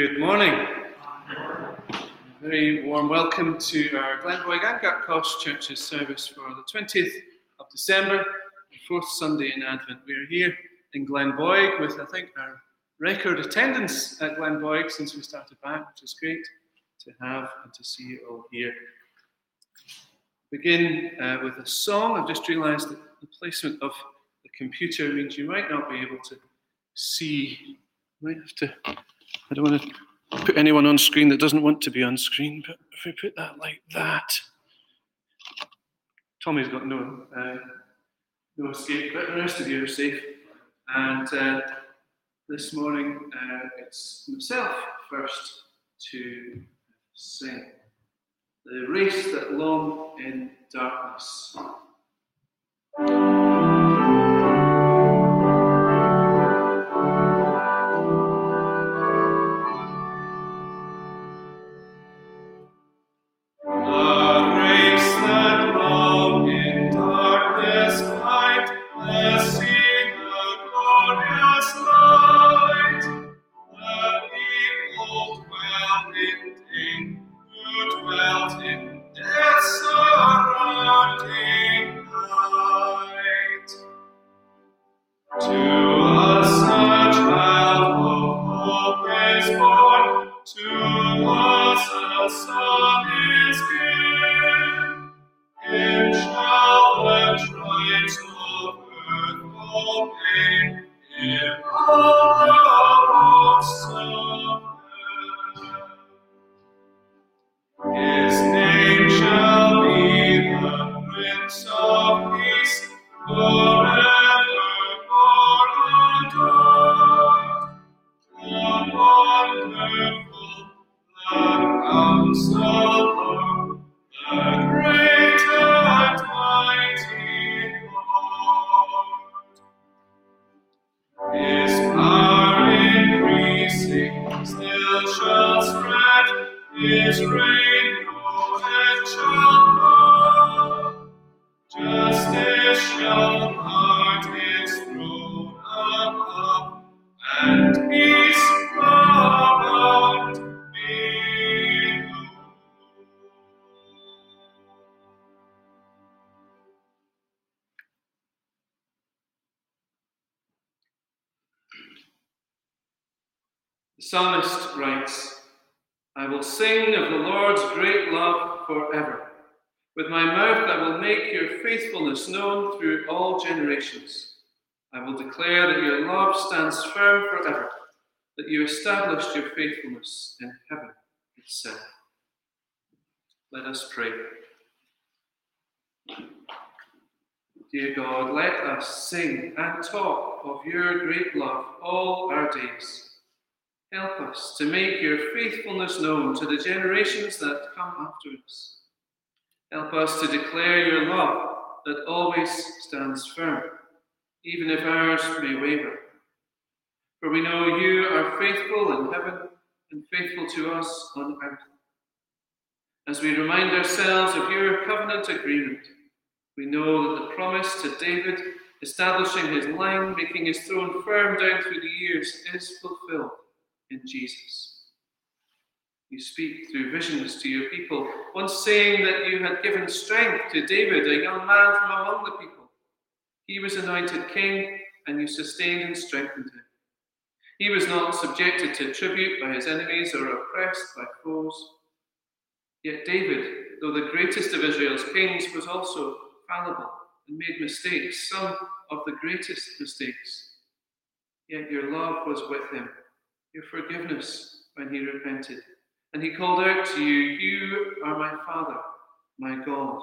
Good morning. Very warm welcome to our Glenboig and Gartcosh Church's service for the 20th of December, the fourth Sunday in Advent. We are here in Glenboig with, I think, our record attendance at Glenboig since we started back, which is great to have and to see you all here. Begin uh, with a song. I've just realised that the placement of the computer means you might not be able to see. You might have to I don't want to put anyone on screen that doesn't want to be on screen, but if we put that like that, Tommy's got no uh, no escape, but the rest of you are safe. And uh, this morning, uh, it's myself first to sing the race that long in darkness. Love stands firm forever, that you established your faithfulness in heaven itself. Let us pray. Dear God, let us sing and talk of your great love all our days Help us to make your faithfulness known to the generations that come after us. Help us to declare your love that always stands firm, even if ours may waver. For we know you are faithful in heaven and faithful to us on earth. As we remind ourselves of your covenant agreement, we know that the promise to David, establishing his line, making his throne firm down through the years, is fulfilled in Jesus. You speak through visions to your people, once saying that you had given strength to David, a young man from among the people. He was anointed king, and you sustained and strengthened him. He was not subjected to tribute by his enemies or oppressed by foes. Yet David, though the greatest of Israel's kings, was also fallible and made mistakes, some of the greatest mistakes. Yet your love was with him your forgiveness when he repented. And he called out to you, You are my Father, my God,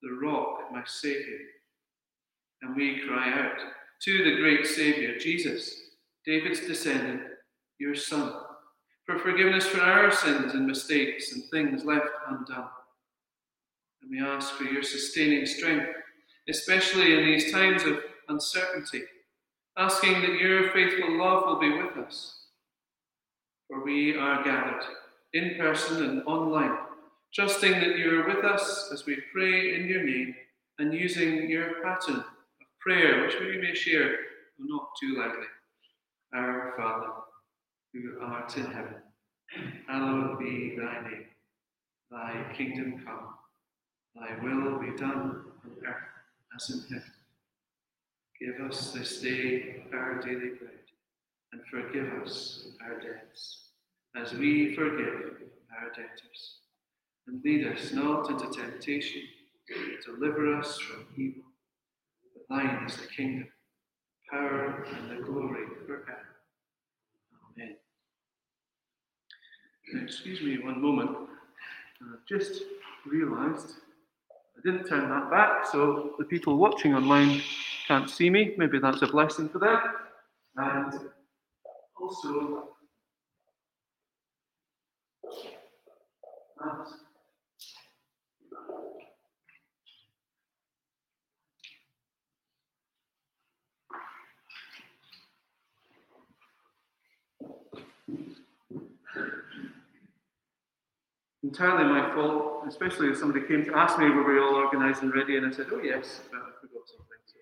the rock, my Saviour. And we cry out to the great Saviour, Jesus, David's descendant, your Son, for forgiveness for our sins and mistakes and things left undone. And we ask for your sustaining strength, especially in these times of uncertainty, asking that your faithful love will be with us for we are gathered in person and online, trusting that you are with us as we pray in your name and using your pattern of prayer, which we may share, but not too lightly. Our Father, who art in heaven hallowed be thy name. Thy kingdom come, thy will be done on earth as in heaven. Give us this day our daily bread, and forgive us our debts, as we forgive our debtors. And lead us not into temptation, but deliver us from evil. For thine is the kingdom, power, and the glory forever. Amen. Excuse me one moment. I've just realised I didn't turn that back, so the people watching online can't see me. Maybe that's a blessing for them. And also, entirely my fault, especially if somebody came to ask me were we all organised and ready, and I said, oh yes, but I forgot something. So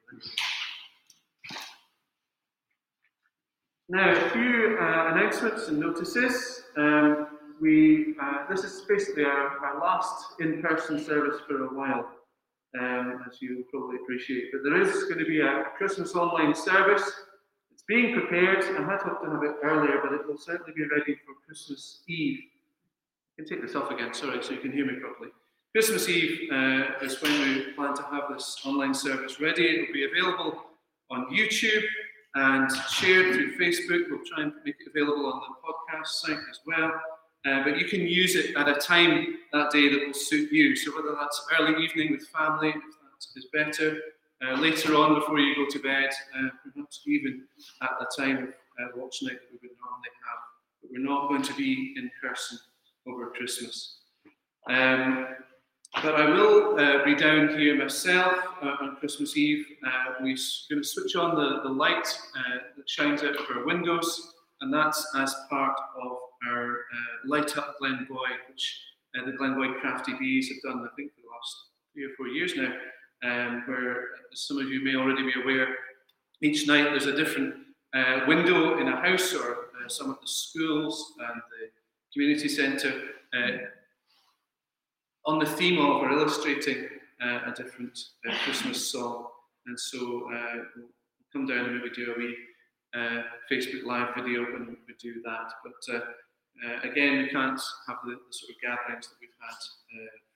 now, a few uh, announcements and notices. Um, we uh, this is basically our, our last in-person service for a while, um, as you probably appreciate. But there is going to be a Christmas online service. It's being prepared. I had hoped to have it earlier, but it will certainly be ready for Christmas Eve can take this off again, sorry, so you can hear me properly. Christmas Eve uh, is when we plan to have this online service ready. It will be available on YouTube and shared through Facebook. We'll try and make it available on the podcast site as well. Uh, but you can use it at a time that day that will suit you. So whether that's early evening with family, if that is better, uh, later on before you go to bed, uh, perhaps even at the time of uh, watch night we would normally have. But we're not going to be in person over Christmas. Um, but I will uh, be down here myself uh, on Christmas Eve. Uh, we're going to switch on the, the light uh, that shines out of our windows, and that's as part of our uh, Light Up Glenboig, which uh, the Glenboig Crafty Bees have done, I think, for the last three or four years now. Um, where, as some of you may already be aware, each night there's a different window in a house or some of the schools and the community centre uh, on the theme of or illustrating uh, a different uh, Christmas song. And so uh, we'll come down and maybe do a wee uh, Facebook Live video when we do that. But uh, again, we can't have the, the, sort of gatherings that we've had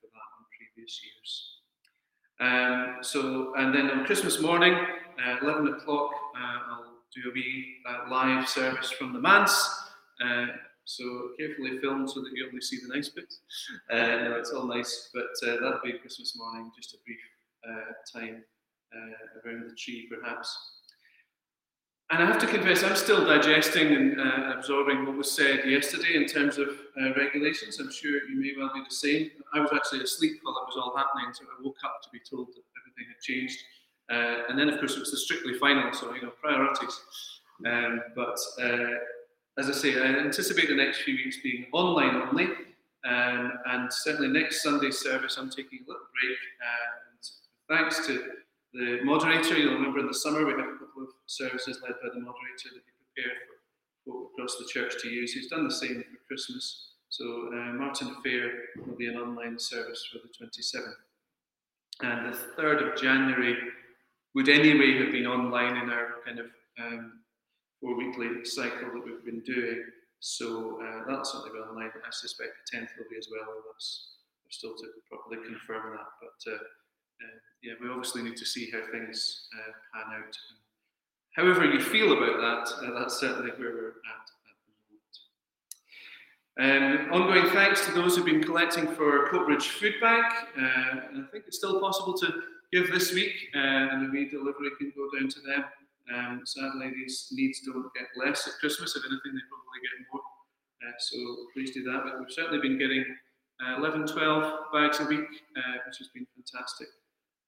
for that on previous years. Um, so, and then on Christmas morning, 11 o'clock, I'll do a wee live service from the manse. So carefully filmed so that you only see the nice bits. Uh, no, it's all nice, but uh, that'll be Christmas morning, just a brief uh, time uh, around the tree perhaps. And I have to confess, I'm still digesting and uh, absorbing what was said yesterday in terms of uh, regulations. I'm sure you may well be the same. I was actually asleep while it was all happening, so I woke up to be told that everything had changed. and then, of course, it was the strictly final, so you know priorities. Um, but as I say, I anticipate the next few weeks being online only. Um, and certainly next Sunday's service, I'm taking a little break. And thanks to the moderator, you'll remember in the summer we have a couple of services led by the moderator that he prepared for folk across the church to use. He's done the same for Christmas. So uh, Martin Fair will be an online service for the 27th. And the 3rd of January would anyway have been online in our kind of um, weekly cycle that we've been doing. So uh, that's something online. I suspect the 10th will be as well. That's we're still to properly confirm that. But uh, uh, yeah, we obviously need to see how things uh, pan out. However you feel about that, uh, that's certainly where we're at at the moment. um, ongoing thanks to those who've been collecting for Coatbridge Food Bank. Uh, and I think it's still possible to give this week, uh, and the delivery can go down to them. Um, sadly, these needs don't get less at Christmas. If anything, they probably get more. Uh, so please do that. But we've certainly been getting uh, 11, 12 bags a week, uh, which has been fantastic.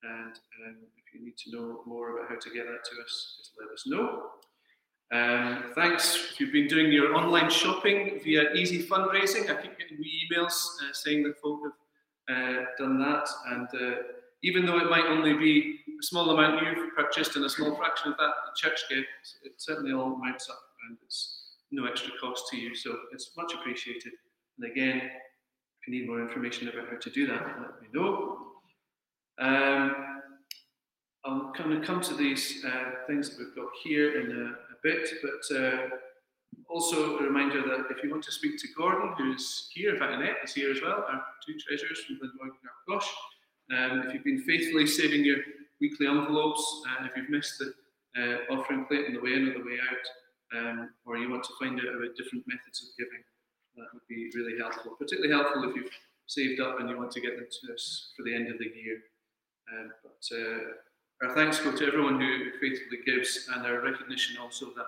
And um, if you need to know more about how to get that to us, just let us know. Um, thanks if you've been doing your online shopping via Easy Fundraising. I keep getting wee emails uh, saying that folk have uh, done that. And uh, even though it might only be a small amount you've purchased and a small fraction of that the church gets, it certainly all mounts up and it's no extra cost to you, so it's much appreciated. And again, if you need more information about how to do that, let me know. Um, I'm going to come to these uh, things that we've got here in a, a bit, but uh, also a reminder that if you want to speak to Gordon, who's here, in fact, Annette is here as well, our two treasurers from Glenboyne Gosh. Um, if you've been faithfully saving your weekly envelopes, uh, if you've missed the uh, offering plate on the way in or the way out, um, or you want to find out about different methods of giving, that would be really helpful. Particularly helpful if you've saved up and you want to get them to us for the end of the year. Um, but uh, our thanks go to everyone who faithfully gives, and our recognition also that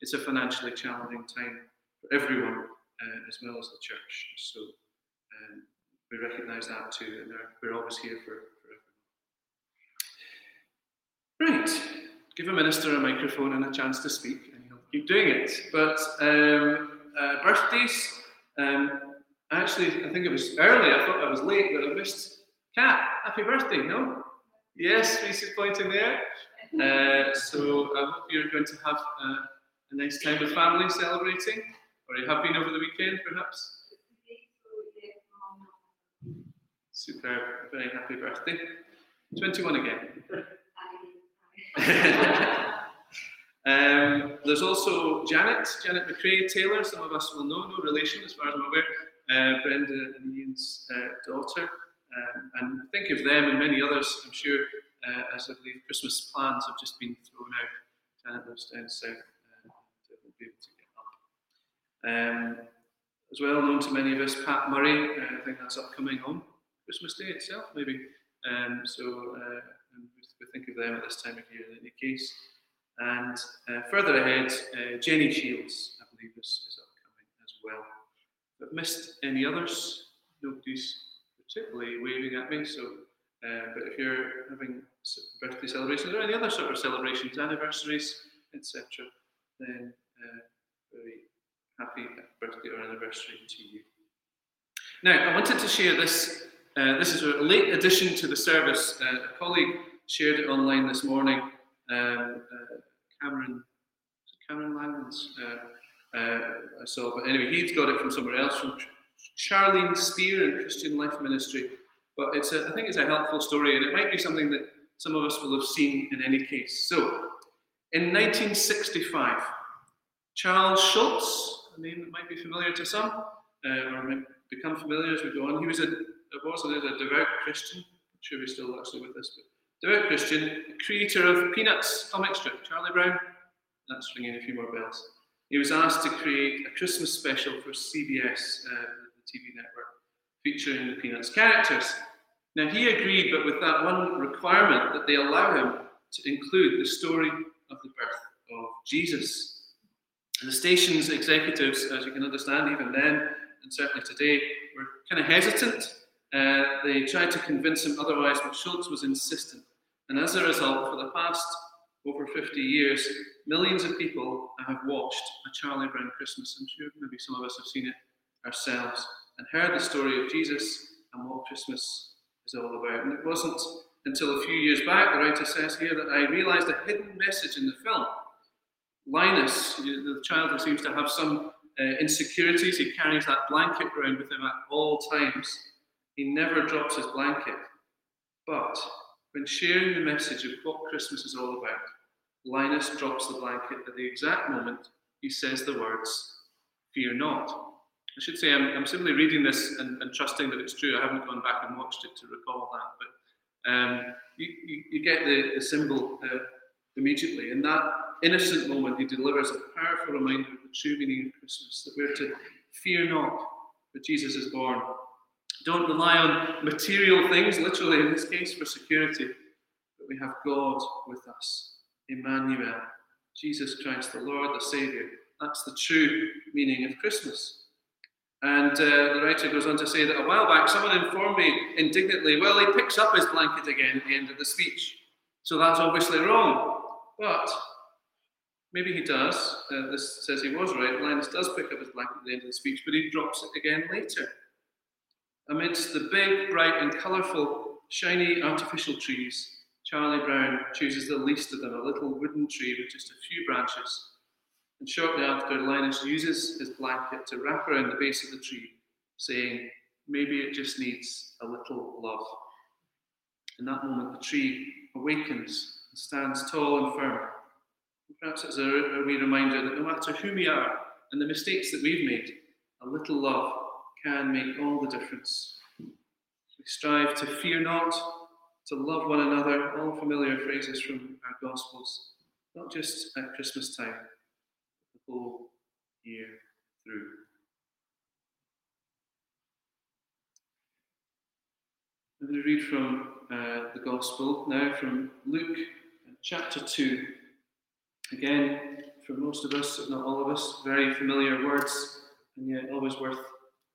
it's a financially challenging time for everyone uh, as well as the church. So um, we recognise that too, and we're always here for, for everyone. Right, give a minister a microphone and a chance to speak, and he'll keep doing it. But um, uh, birthdays, um, actually, I think it was early. I thought I was late, but I missed. Cat, happy birthday! No, yes, Reese's pointing there. Uh, so I hope you're going to have uh, a nice time with family celebrating, or you have been over the weekend, perhaps. Super, very happy birthday. 21 again. um, there's also Janet, Janet McCrae Taylor, some of us will know, no relation as far as I'm aware, uh, Brenda and Ian's uh, daughter. Um, and think of them and many others, I'm sure, uh, as I believe Christmas plans have just been thrown out. Janet lives down south, uh, will be able to get up. Um, as well known to many of us, Pat Murray, uh, I think that's upcoming on Christmas Day itself, maybe. Um, so uh, we think of them at this time of year in any case. And uh, further ahead, uh, Jenny Shields, I believe, is, is upcoming as well. I've missed any others. Nobody's particularly waving at me. So, uh, but if you're having birthday celebrations or any other sort of celebrations, anniversaries, etc., then uh, very happy birthday or anniversary to you. Now, I wanted to share this uh, this is a late addition to the service. Uh, a colleague shared it online this morning. Um, uh, Cameron, Cameron Langlands, uh, uh, I saw, but anyway, he's got it from somewhere else, from Charlene Spear and Christian Life Ministry. But it's a, I think it's a helpful story, and it might be something that some of us will have seen in any case. So, in 1965, Charles Schulz, a name that might be familiar to some, or might become familiar as we go on, he was a was and is a devout Christian. I'm sure he's still actually with us, but devout Christian, creator of Peanuts comic strip, Charlie Brown. That's ringing a few more bells. He was asked to create a Christmas special for CBS, uh, the TV network, featuring the Peanuts characters. Now he agreed, but with that one requirement that they allow him to include the story of the birth of Jesus. And the station's executives, as you can understand, even then, and certainly today, were kind of hesitant uh, they tried to convince him otherwise, but Schulz was insistent. And as a result, for the past over 50 years, millions of people have watched A Charlie Brown Christmas. I'm sure maybe some of us have seen it ourselves and heard the story of Jesus and what Christmas is all about. And it wasn't until a few years back, the writer says here, that I realized a hidden message in the film. Linus, the child who seems to have some uh, insecurities, he carries that blanket around with him at all times. He never drops his blanket. But when sharing the message of what Christmas is all about, Linus drops the blanket at the exact moment he says the words, Fear not. I should say, I'm, I'm simply reading this and, and, trusting that it's true. I haven't gone back and watched it to recall that. But um, you, you, you, get the, the symbol uh, immediately. In that innocent moment, he delivers a powerful reminder of the true meaning of Christmas that we're to fear not, for Jesus is born. Don't rely on material things, literally in this case, for security, but we have God with us. Emmanuel, Jesus Christ, the Lord, the Saviour. That's the true meaning of Christmas. And uh, the writer goes on to say that a while back, someone informed me indignantly, well, he picks up his blanket again at the end of the speech. So that's obviously wrong. But maybe he does. Uh, this says he was right. Linus does pick up his blanket at the end of the speech, but he drops it again later. Amidst the big, bright, and colourful, shiny artificial trees, Charlie Brown chooses the least of them, a little wooden tree with just a few branches. And shortly after, Linus uses his blanket to wrap around the base of the tree, saying, Maybe it just needs a little love. In that moment, the tree awakens and stands tall and firm. Perhaps it's a, a wee reminder that no matter who we are and the mistakes that we've made, a little love can make all the difference. We strive to fear not, to love one another, all familiar phrases from our Gospels, not just at Christmas time, the whole year through. I'm going to read from uh, the Gospel now from Luke chapter 2. Again, for most of us, if not all of us, very familiar words, and yet always worth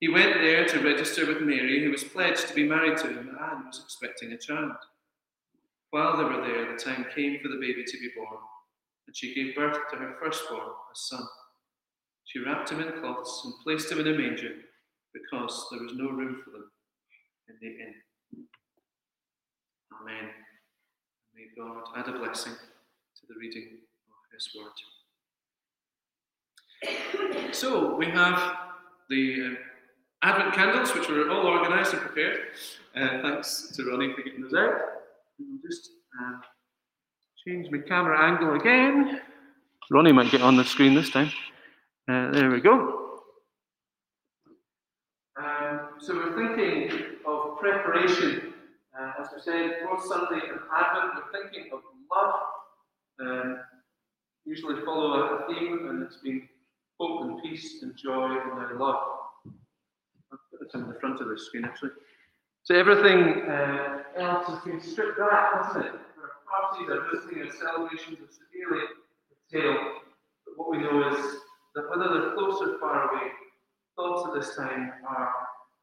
He went there to register with Mary, who was pledged to be married to him and was expecting a child. While they were there, the time came for the baby to be born, and she gave birth to her firstborn, a son. She wrapped him in cloths and placed him in a manger because there was no room for them in the inn. Amen. May God add a blessing to the reading of His Word. So we have the uh, Advent candles, which were all organised and prepared. Uh, thanks to Ronnie for getting those out. I'll just uh, change my camera angle again. Ronnie might get on the screen this time. Uh, there we go. Um, so we're thinking of preparation. Uh, as we said, fourth Sunday of Advent, we're thinking of love. Um, usually follow a theme, and it's been hope and peace and joy and love. I'll in the front of the screen actually. So everything uh, else has been stripped back, hasn't it? Our parties, our visiting, our celebrations are severely curtailed. But what we know is that whether they're close or far away, thoughts at this time are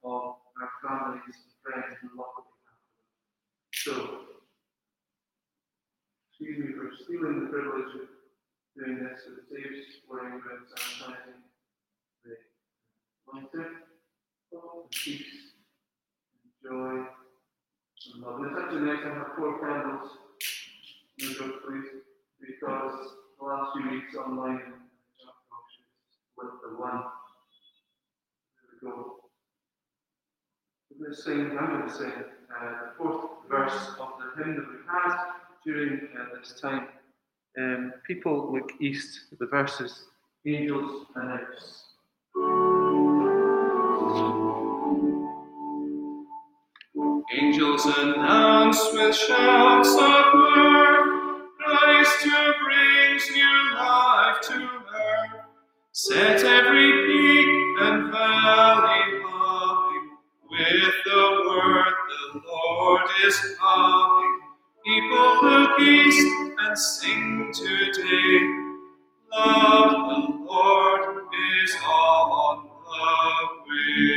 of our families and friends and love that we have. So, excuse me for stealing the privilege of doing this, so it saves worrying about sanitizing the monitor. And peace, and joy, and love. And actually nice to have four candles book, please, because the last few weeks online with the one. We go. We're going to sing, I'm going to sing the fourth verse of the hymn that we had during this time. Um, people look east, the verses, angels announce. Angels announce with shouts of mirth, Christ who brings new life to earth. Set every peak and valley humming with the word the Lord is coming. People look east and sing today. Love the Lord is on the way.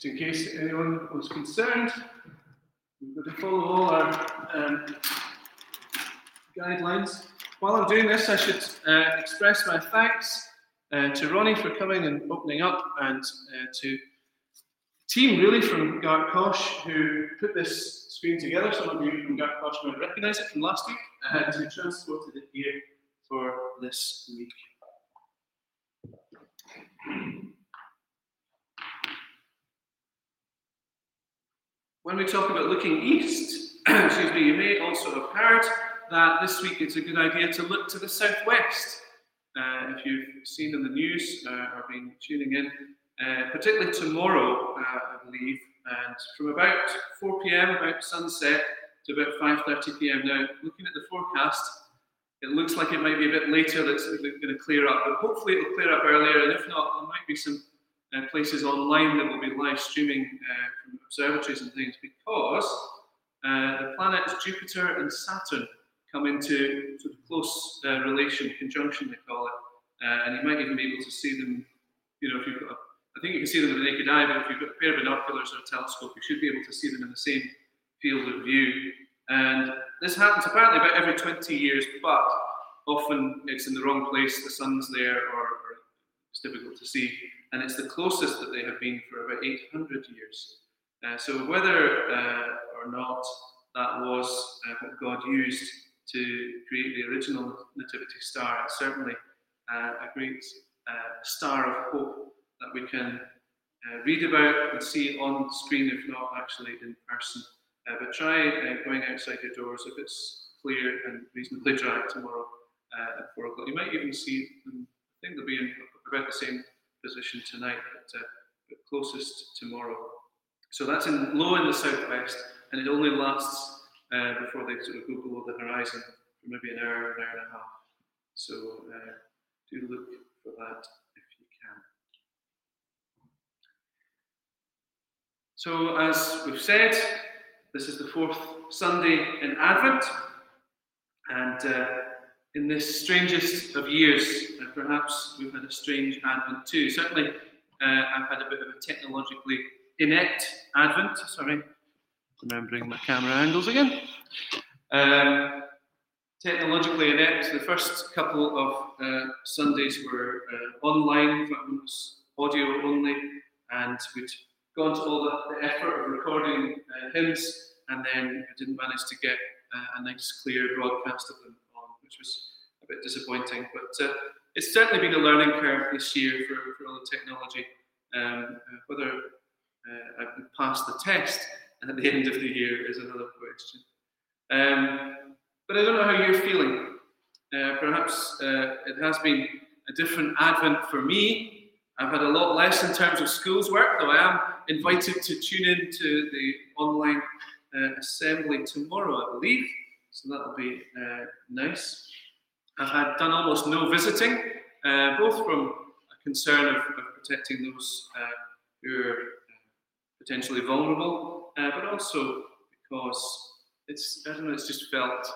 Just in case anyone was concerned, we've got to follow all our um, guidelines. While I'm doing this, I should uh, express my thanks uh, to Ronnie for coming and opening up, and uh, to team really from Gartcosh who put this screen together. Some of you from Gartcosh might recognise it from last week, and who transported it here for this week. When we talk about looking east, excuse me, you may also have heard that this week it's a good idea to look to the southwest. Uh, if you've seen in the news uh, or been tuning in, uh, particularly tomorrow, uh, I believe, and from about 4 p.m., about sunset, to about 5:30 p.m. Now, looking at the forecast, it looks like it might be a bit later that's going to clear up, but hopefully it'll clear up earlier. And if not, there might be some uh, places online that will be live streaming uh, from observatories and things because uh, the planets Jupiter and Saturn come into sort of close uh, relation, conjunction they call it, and you might even be able to see them. You know, if you've got, a, I think you can see them with the naked eye, but if you've got a pair of binoculars or a telescope, you should be able to see them in the same field of view. And this happens apparently about every 20 years, but often it's in the wrong place. The sun's there, or, or it's difficult to see, and it's the closest that they have been for about 800 years. Uh, so whether uh, or not that was uh, what God used to create the original nativity star, it's certainly uh, a great uh, star of hope that we can uh, read about and see on screen, if not actually in person. but try going outside your doors if it's clear and reasonably dry tomorrow at four o'clock. You might even see them. I think they'll be in about the same position tonight, but, but closest tomorrow. So that's in low in the southwest, and it only lasts uh, before they sort of go below the horizon for maybe an hour, an hour and a half. So uh, do look for that if you can. So, as we've said, this is the fourth Sunday in Advent, and uh, in this strangest of years, uh, perhaps we've had a strange Advent too. Certainly, uh, I've had a bit of a technologically inept Advent. Sorry, remembering my camera angles again. Um, technologically inept. The first couple of uh, Sundays were uh, online, was audio only, and we'd gone to all the, the effort of recording uh, hymns, and then I didn't manage to get uh, a nice, clear broadcast of them on, which was a bit disappointing. But uh, it's certainly been a learning curve this year for, for all the technology. Um, uh, whether uh, I could pass the test at the end of the year is another question. Um, but I don't know how you're feeling. Uh, perhaps uh, it has been a different Advent for me. I've had a lot less in terms of schools work, though I am invited to tune in to the online uh, assembly tomorrow, I believe. So that'll be uh, nice. I've had done almost no visiting, uh, both from a concern of, of protecting those uh, who are potentially vulnerable, uh, but also because it's I don't know, it's just felt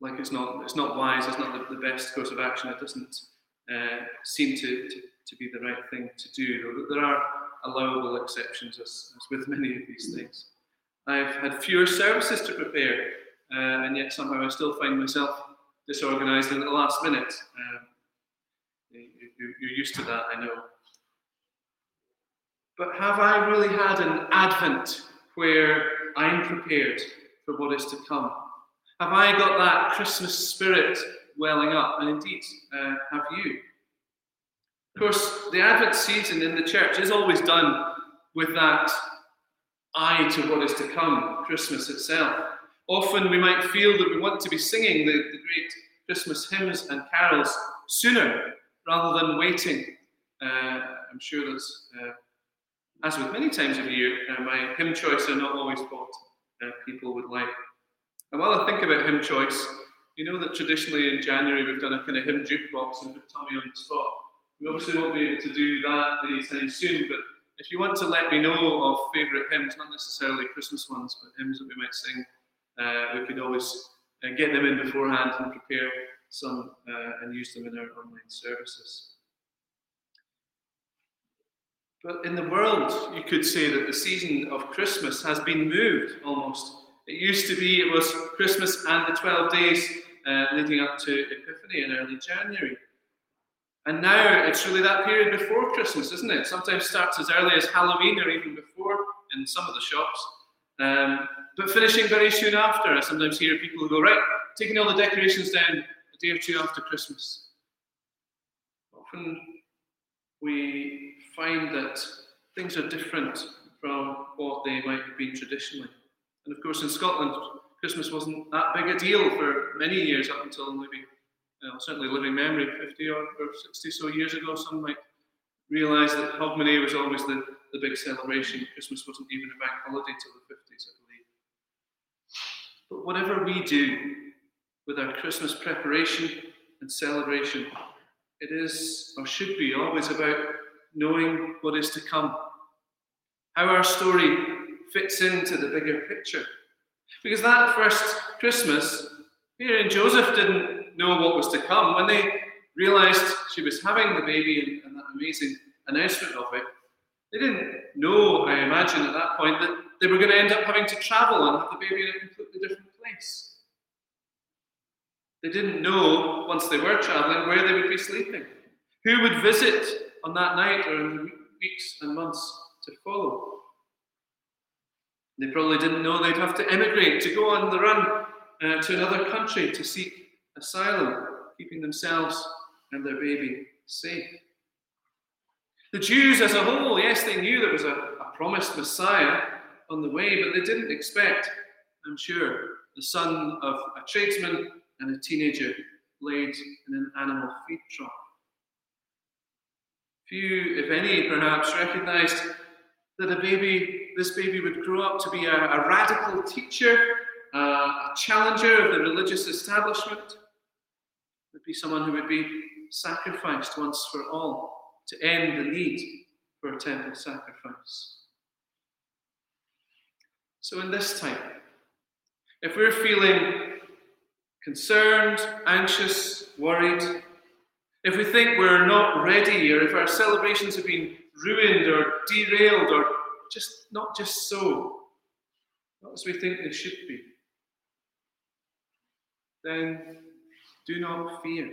like it's not it's not wise, it's not the, the best course of action. It doesn't uh, seem to, to, to, be the right thing to do. There are allowable exceptions, as, as with many of these things. I've had fewer services to prepare, uh, and yet somehow I still find myself disorganized at the last minute. Um, you, you're used to that, I know. But have I really had an Advent where I'm prepared for what is to come? Have I got that Christmas spirit welling up? And indeed, uh, have you? Of course, the Advent season in the church is always done with that eye to what is to come, Christmas itself. Often we might feel that we want to be singing the, the great Christmas hymns and carols sooner rather than waiting. Uh, I'm sure that's uh, as with many times of the year, uh, my hymn choice are not always what uh, people would like. And while I think about hymn choice, you know that traditionally in January we've done a kind of hymn jukebox and put Tommy on the spot. We obviously won't be able to do that anytime soon, but if you want to let me know of favourite hymns, not necessarily Christmas ones, but hymns that we might sing, uh, we could always uh, get them in beforehand and prepare some uh, and use them in our online services. But in the world, you could say that the season of Christmas has been moved almost. It used to be it was Christmas and the 12 days uh, leading up to Epiphany in early January. And now it's really that period before Christmas, isn't it? Sometimes starts as early as Halloween or even before in some of the shops. Um, but finishing very soon after. I sometimes hear people go, right, taking all the decorations down a day or two after Christmas. Often we find that things are different from what they might have been traditionally. And of course, in Scotland, Christmas wasn't that big a deal for many years up until maybe, know, certainly living memory, 50 or, or 60 so years ago. Some might realise that Hogmanay was always the, the big celebration. Christmas wasn't even a bank holiday till the 50s, I believe. But whatever we do with our Christmas preparation and celebration, it is or should be always about knowing what is to come, how our story fits into the bigger picture, Because that first Christmas, Mary and Joseph didn't know what was to come. When they realized she was having the baby and, and that amazing announcement of it, they didn't know, I imagine, at that point that they were going to end up having to travel and have the baby in a completely different place. They didn't know, once they were traveling, where they would be sleeping, who would visit on that night or in the weeks and months to follow. They probably didn't know they'd have to emigrate, to go on the run uh, to another country to seek asylum, keeping themselves and their baby safe. The Jews as a whole, yes, they knew there was a, a promised Messiah on the way, but they didn't expect, I'm sure, the son of a tradesman and a teenager laid in an animal feed trough. Few, if any, perhaps recognized that a baby, this baby would grow up to be a, a radical teacher, uh, a challenger of the religious establishment, would be someone who would be sacrificed once for all to end the need for a temple sacrifice. So, in this time, if we're feeling concerned, anxious, worried, if we think we're not ready, or if our celebrations have been ruined or derailed or just not just so, not as we think they should be, then do not fear.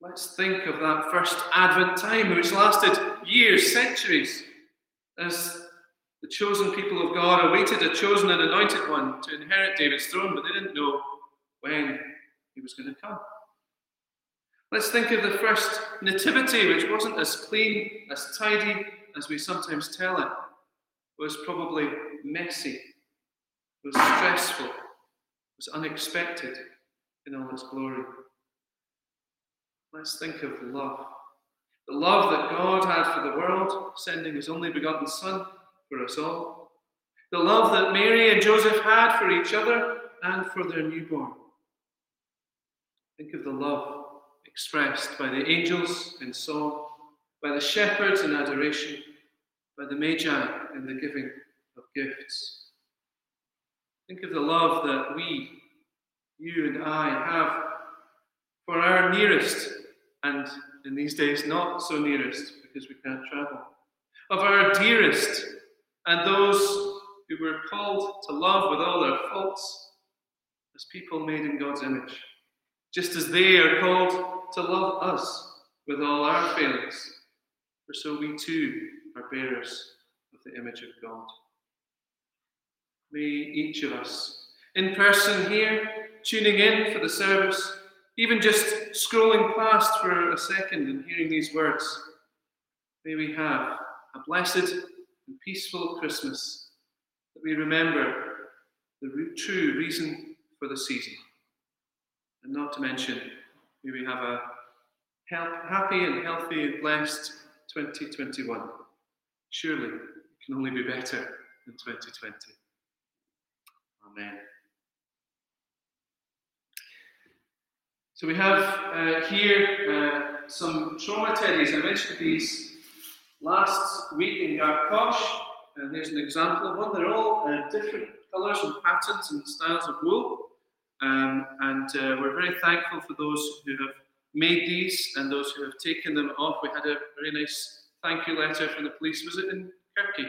Let's think of that first Advent time, which lasted years, centuries, as the chosen people of God awaited a chosen and anointed one to inherit David's throne, but they didn't know when he was going to come. Let's think of the first nativity, which wasn't as clean, as tidy as we sometimes tell it. It was probably messy, it was stressful, it was unexpected in all its glory. Let's think of love. The love that God had for the world, sending his only begotten Son for us all. The love that Mary and Joseph had for each other and for their newborn. Think of the love expressed by the angels in song, by the shepherds in adoration, by the Magi in the giving of gifts. Think of the love that we, you and I, have for our nearest, and in these days, not so nearest because we can't travel, of our dearest, and those who were called to love with all their faults as people made in God's image just as they are called to love us with all our failings, for so we too are bearers of the image of God. May each of us, in person here, tuning in for the service, even just scrolling past for a second and hearing these words, may we have a blessed and peaceful Christmas that we remember the true reason for the season. And not to mention, may we have a happy and healthy and blessed 2021. Surely it can only be better than 2020. Amen. So we have uh, here uh, some trauma teddies. I mentioned these last week in Gartcosh, and there's an example of one. They're all uh, different colours and patterns and styles of wool. Um, and uh, we're very thankful for those who have made these and those who have taken them off. We had a very nice thank you letter from the police. Was it in Kirky?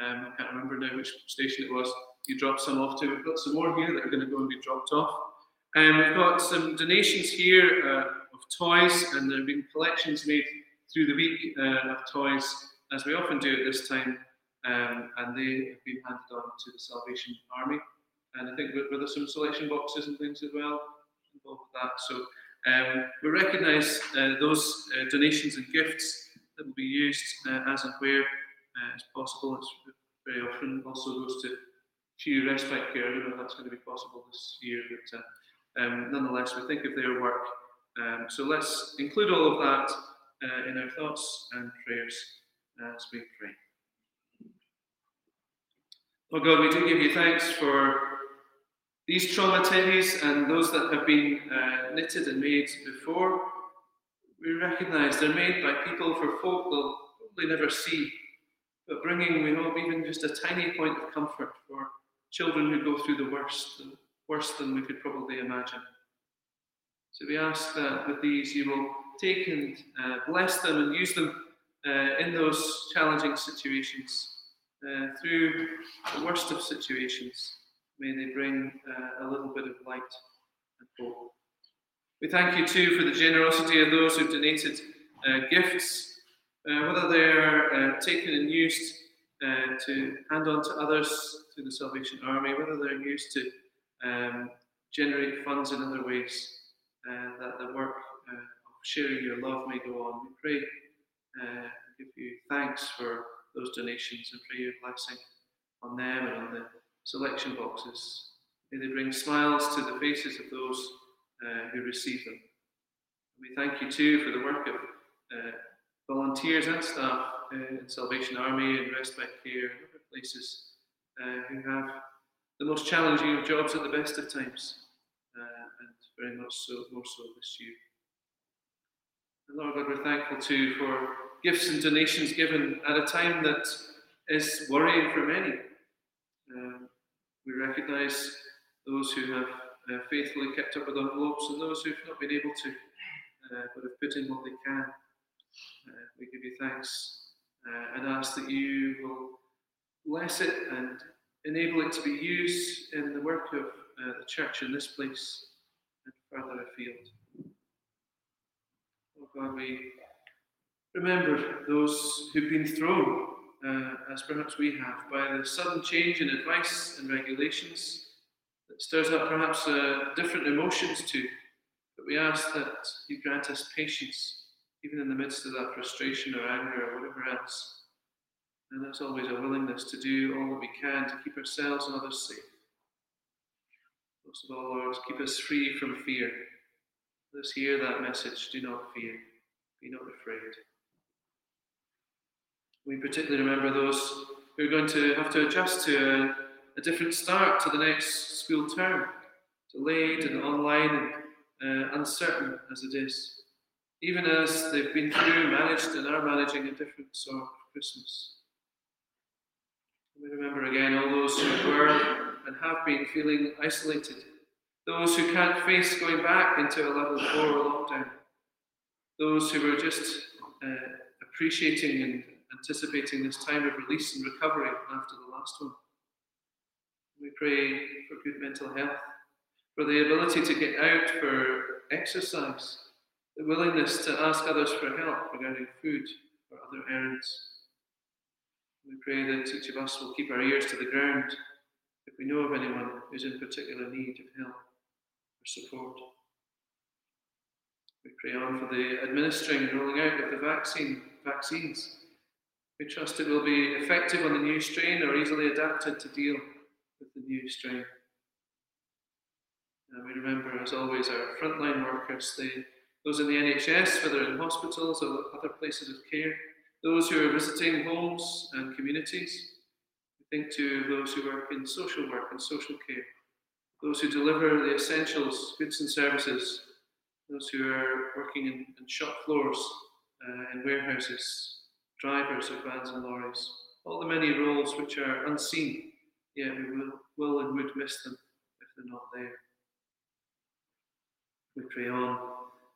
Um, I can't remember now which station it was. You dropped some off to. We've got some more here that are going to go and be dropped off. Um, we've got some donations here uh, of toys, and there have been collections made through the week uh, of toys, as we often do at this time, um, and they have been handed on to the Salvation Army and I think there some selection boxes and things as well involved with that. So um, we recognise uh, those uh, donations and gifts that will be used uh, as and where uh, as possible. It's very often also goes to few respite care. I don't know if that's going to be possible this year, but um, nonetheless, we think of their work. Um, so let's include all of that uh, in our thoughts and prayers as we pray. Oh God, we do give you thanks for these trauma teddies and those that have been uh, knitted and made before, we recognise they're made by people for folk they'll probably never see, but bringing, we hope, even just a tiny point of comfort for children who go through the worst, worse than we could probably imagine. So we ask that with these you will take and uh, bless them and use them uh, in those challenging situations. Uh, through the worst of situations, may they bring uh, a little bit of light and hope. We thank you too for the generosity of those who've donated uh, gifts, uh, whether they're taken and used to hand on to others through the Salvation Army, whether they're used to um, generate funds in other ways, and that the work of sharing your love may go on. We pray uh, give you thanks for those donations and pray your blessing on them and on the selection boxes. May they bring smiles to the faces of those uh, who receive them. We thank you too for the work of uh, volunteers and staff uh, in Salvation Army and Respite Care and other places uh, who have the most challenging of jobs at the best of times, uh, and very much so, more so this year. And Lord God, we're thankful too for gifts and donations given at a time that is worrying for many. Um, we recognise those who have uh, faithfully kept up with envelopes and those who have not been able to, uh, but have put in what they can. Uh, we give you thanks uh, and ask that you will bless it and enable it to be used in the work of uh, the church in this place and further afield. Oh God, we remember those who've been thrown, uh, as perhaps we have, by the sudden change in advice and regulations that stirs up perhaps uh, different emotions too. But we ask that you grant us patience, even in the midst of that frustration or anger or whatever else. And there's always a willingness to do all that we can to keep ourselves and others safe. Most of all, Lord, keep us free from fear. Let us hear that message do not fear, be not afraid. We particularly remember those who are going to have to adjust to a, a different start to the next school term, delayed and online and uh, uncertain as it is, even as they've been through, managed, and are managing a different sort of Christmas. We remember again all those who were and have been feeling isolated, those who can't face going back into a level four lockdown, those who were just uh, appreciating and anticipating this time of release and recovery after the last one. We pray for good mental health, for the ability to get out for exercise, the willingness to ask others for help regarding food or other errands. We pray that each of us will keep our ears to the ground if we know of anyone who's in particular need of help or support. We pray on for the administering and rolling out of the vaccine vaccines we trust it will be effective on the new strain or easily adapted to deal with the new strain. And we remember, as always, our frontline workers, the, those in the NHS, whether in hospitals or other places of care, those who are visiting homes and communities. We think to those who work in social work and social care, those who deliver the essentials, goods and services, those who are working in, in shop floors, uh, in warehouses, drivers of vans and lorries, all the many roles which are unseen, yet we will, will and would miss them if they're not there. We pray on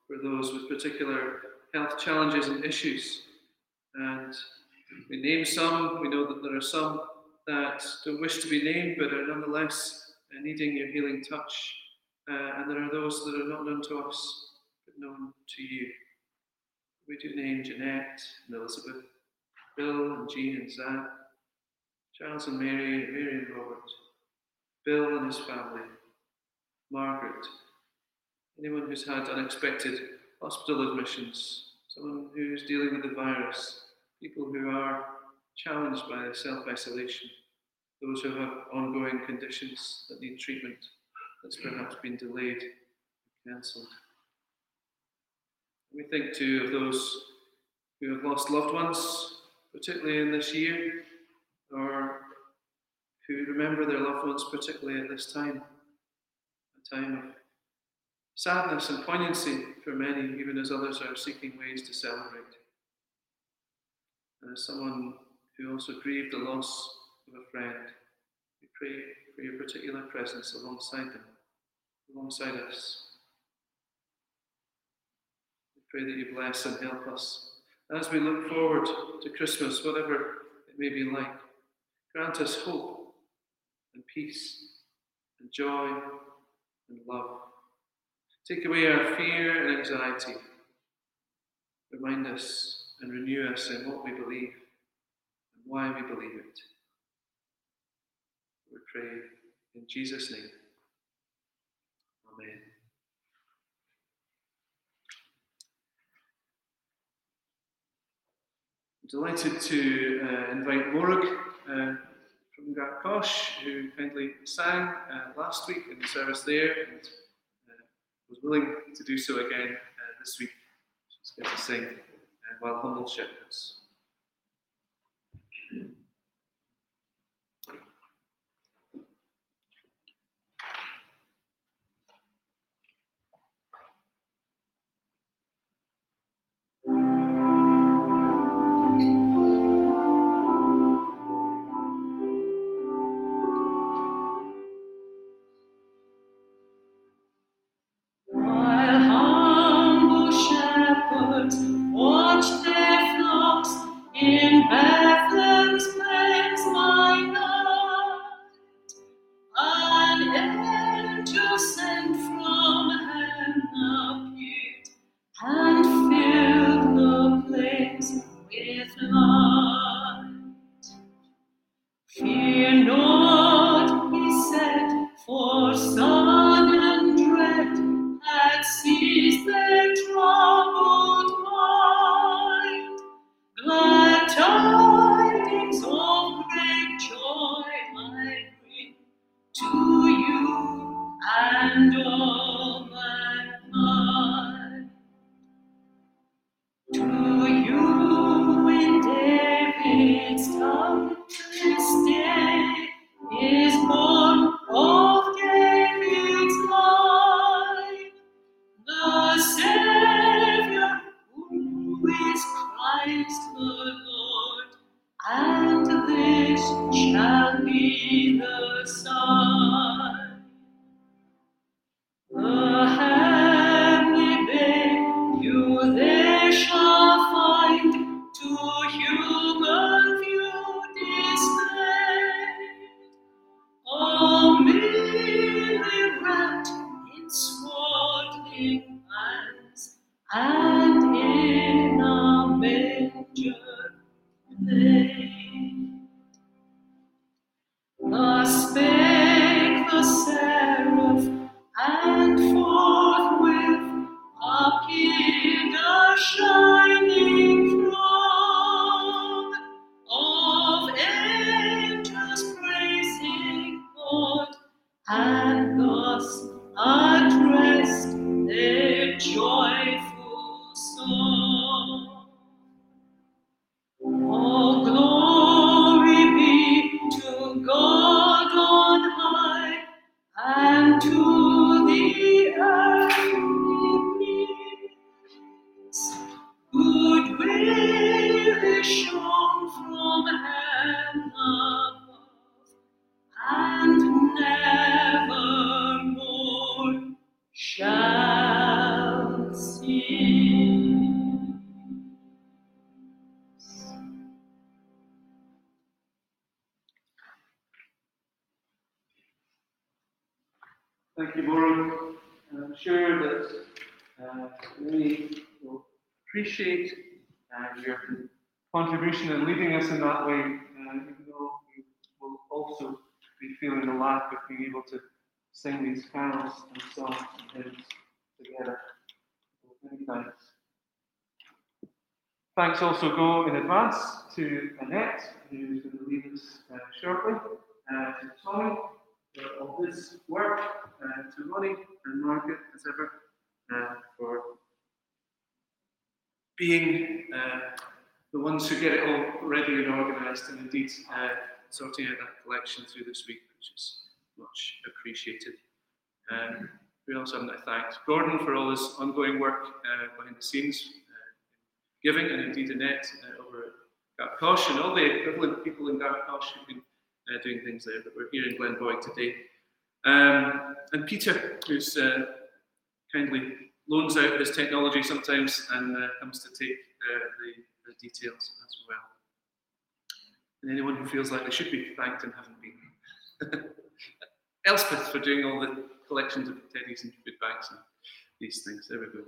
for those with particular health challenges and issues. And we name some, we know that there are some that don't wish to be named but are nonetheless needing your healing touch. Uh, and there are those that are not known to us but known to you. We do name Jeanette and Elizabeth, Bill and Jean and Zach, Charles and Mary, Mary and Robert, Bill and his family, Margaret, anyone who's had unexpected hospital admissions, someone who's dealing with the virus, people who are challenged by self isolation, those who have ongoing conditions that need treatment that's perhaps been delayed or cancelled. We think too of those who have lost loved ones particularly in this year, or who remember their loved ones, particularly at this time, a time of sadness and poignancy for many, even as others are seeking ways to celebrate. And as someone who also grieved the loss of a friend, we pray for your particular presence alongside them, alongside us. We pray that you bless and help us as we look forward to Christmas, whatever it may be like. Grant us hope and peace and joy and love. Take away our fear and anxiety. Remind us and renew us in what we believe and why we believe it. We pray in Jesus' name. Amen. Delighted to uh, invite Morag uh, from Gartcosh, who kindly sang uh, last week in the service there and willing to do so again uh, this week. She's going to sing uh, while humble shepherds. Is sure that uh, many will appreciate uh, your contribution in leading us in that way, uh, even though we will also be feeling the lack of being able to sing these carols and songs and hymns together. Many thanks. Thanks also go in advance to Annette, who's going to lead us uh, shortly, uh, to Tommy for all this work, uh, to Ronnie and market as ever, uh, for being uh, the ones who get it all ready and organised, and indeed uh, sorting out that collection through this week, which is much appreciated. Um, we also have to thank Gordon for all his ongoing work uh, behind the scenes, uh, giving, and indeed Annette uh, over at Gartcosh, and all the equivalent people in Gartcosh who've been uh, doing things there, but we're here in Glenboig today. Um, and Peter, who's uh, kindly loans out his technology sometimes and uh, comes to take uh, the, the details as well. And anyone who feels like they should be thanked and haven't been. Elspeth for doing all the collections of teddies and food bags and these things. There we go.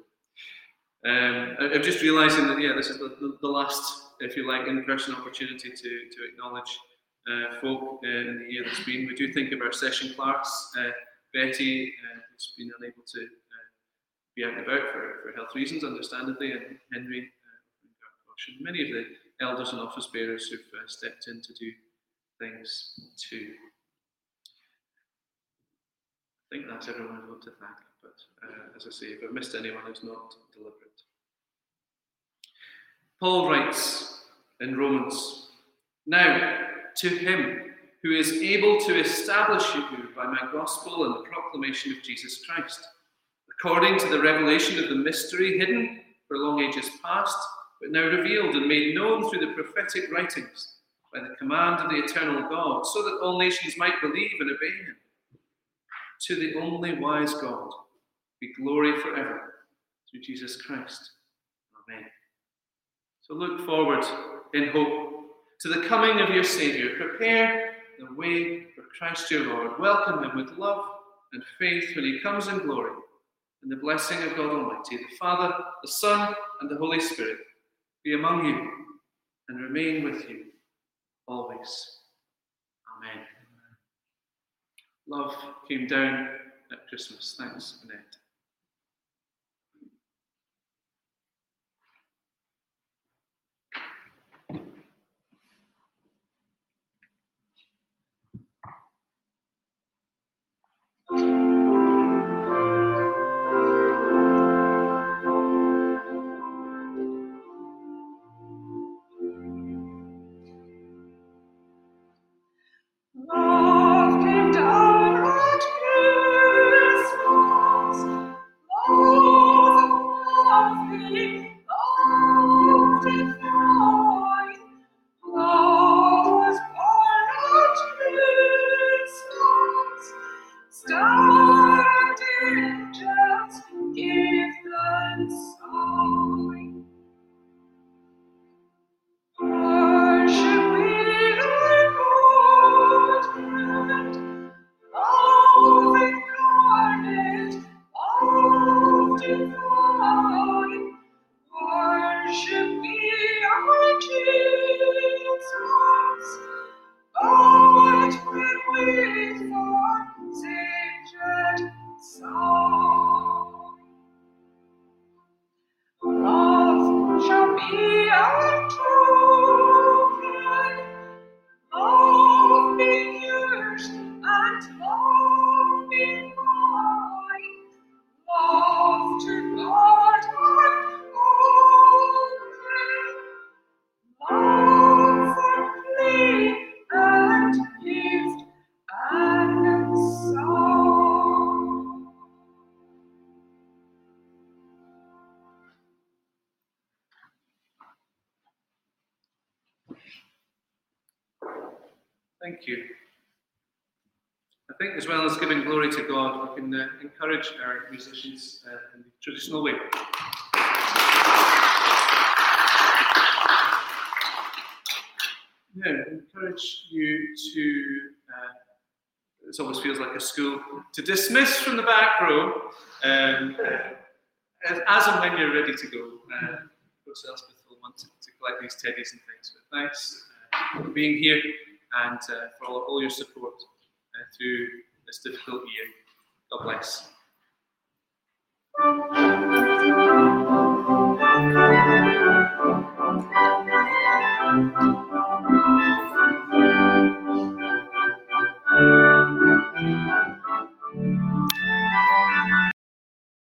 Um, I- I'm just realising that, yeah, this is the, the, the last, if you like, in-person opportunity to, to acknowledge uh, folk uh, in the year that's been. We do think of our session clerks. Uh, Betty uh, has been unable to uh, be out and about for, for health reasons, understandably, and Henry uh, and many of the elders and office bearers who've uh, stepped in to do things too. I think that's everyone I want to thank, but uh, as I say, if I've missed anyone, it's not deliberate. Paul writes in Romans, Now to him who is able to establish you by my gospel and the proclamation of Jesus Christ, according to the revelation of the mystery hidden for long ages past, but now revealed and made known through the prophetic writings by the command of the eternal God, so that all nations might believe and obey him. To the only wise God be glory forever through Jesus Christ. Amen. So look forward in hope to the coming of your Saviour. Prepare the way for Christ your Lord. Welcome him with love and faith when he comes in glory. And the blessing of God Almighty, the Father, the Son, and the Holy Spirit be among you and remain with you always. Amen. Love came down at Christmas. Thanks, Annette. Love Thank you. I think, as well as giving glory to God, we can uh, encourage our musicians uh, in the traditional way. Yeah, encourage you to. Uh, this always feels like a school to dismiss from the back row, um, as, as and when you're ready to go. Uh, Elspeth will want to, to collect these teddies and things. But thanks uh, for being here and uh, for all, all your support uh, through this difficult year. God bless.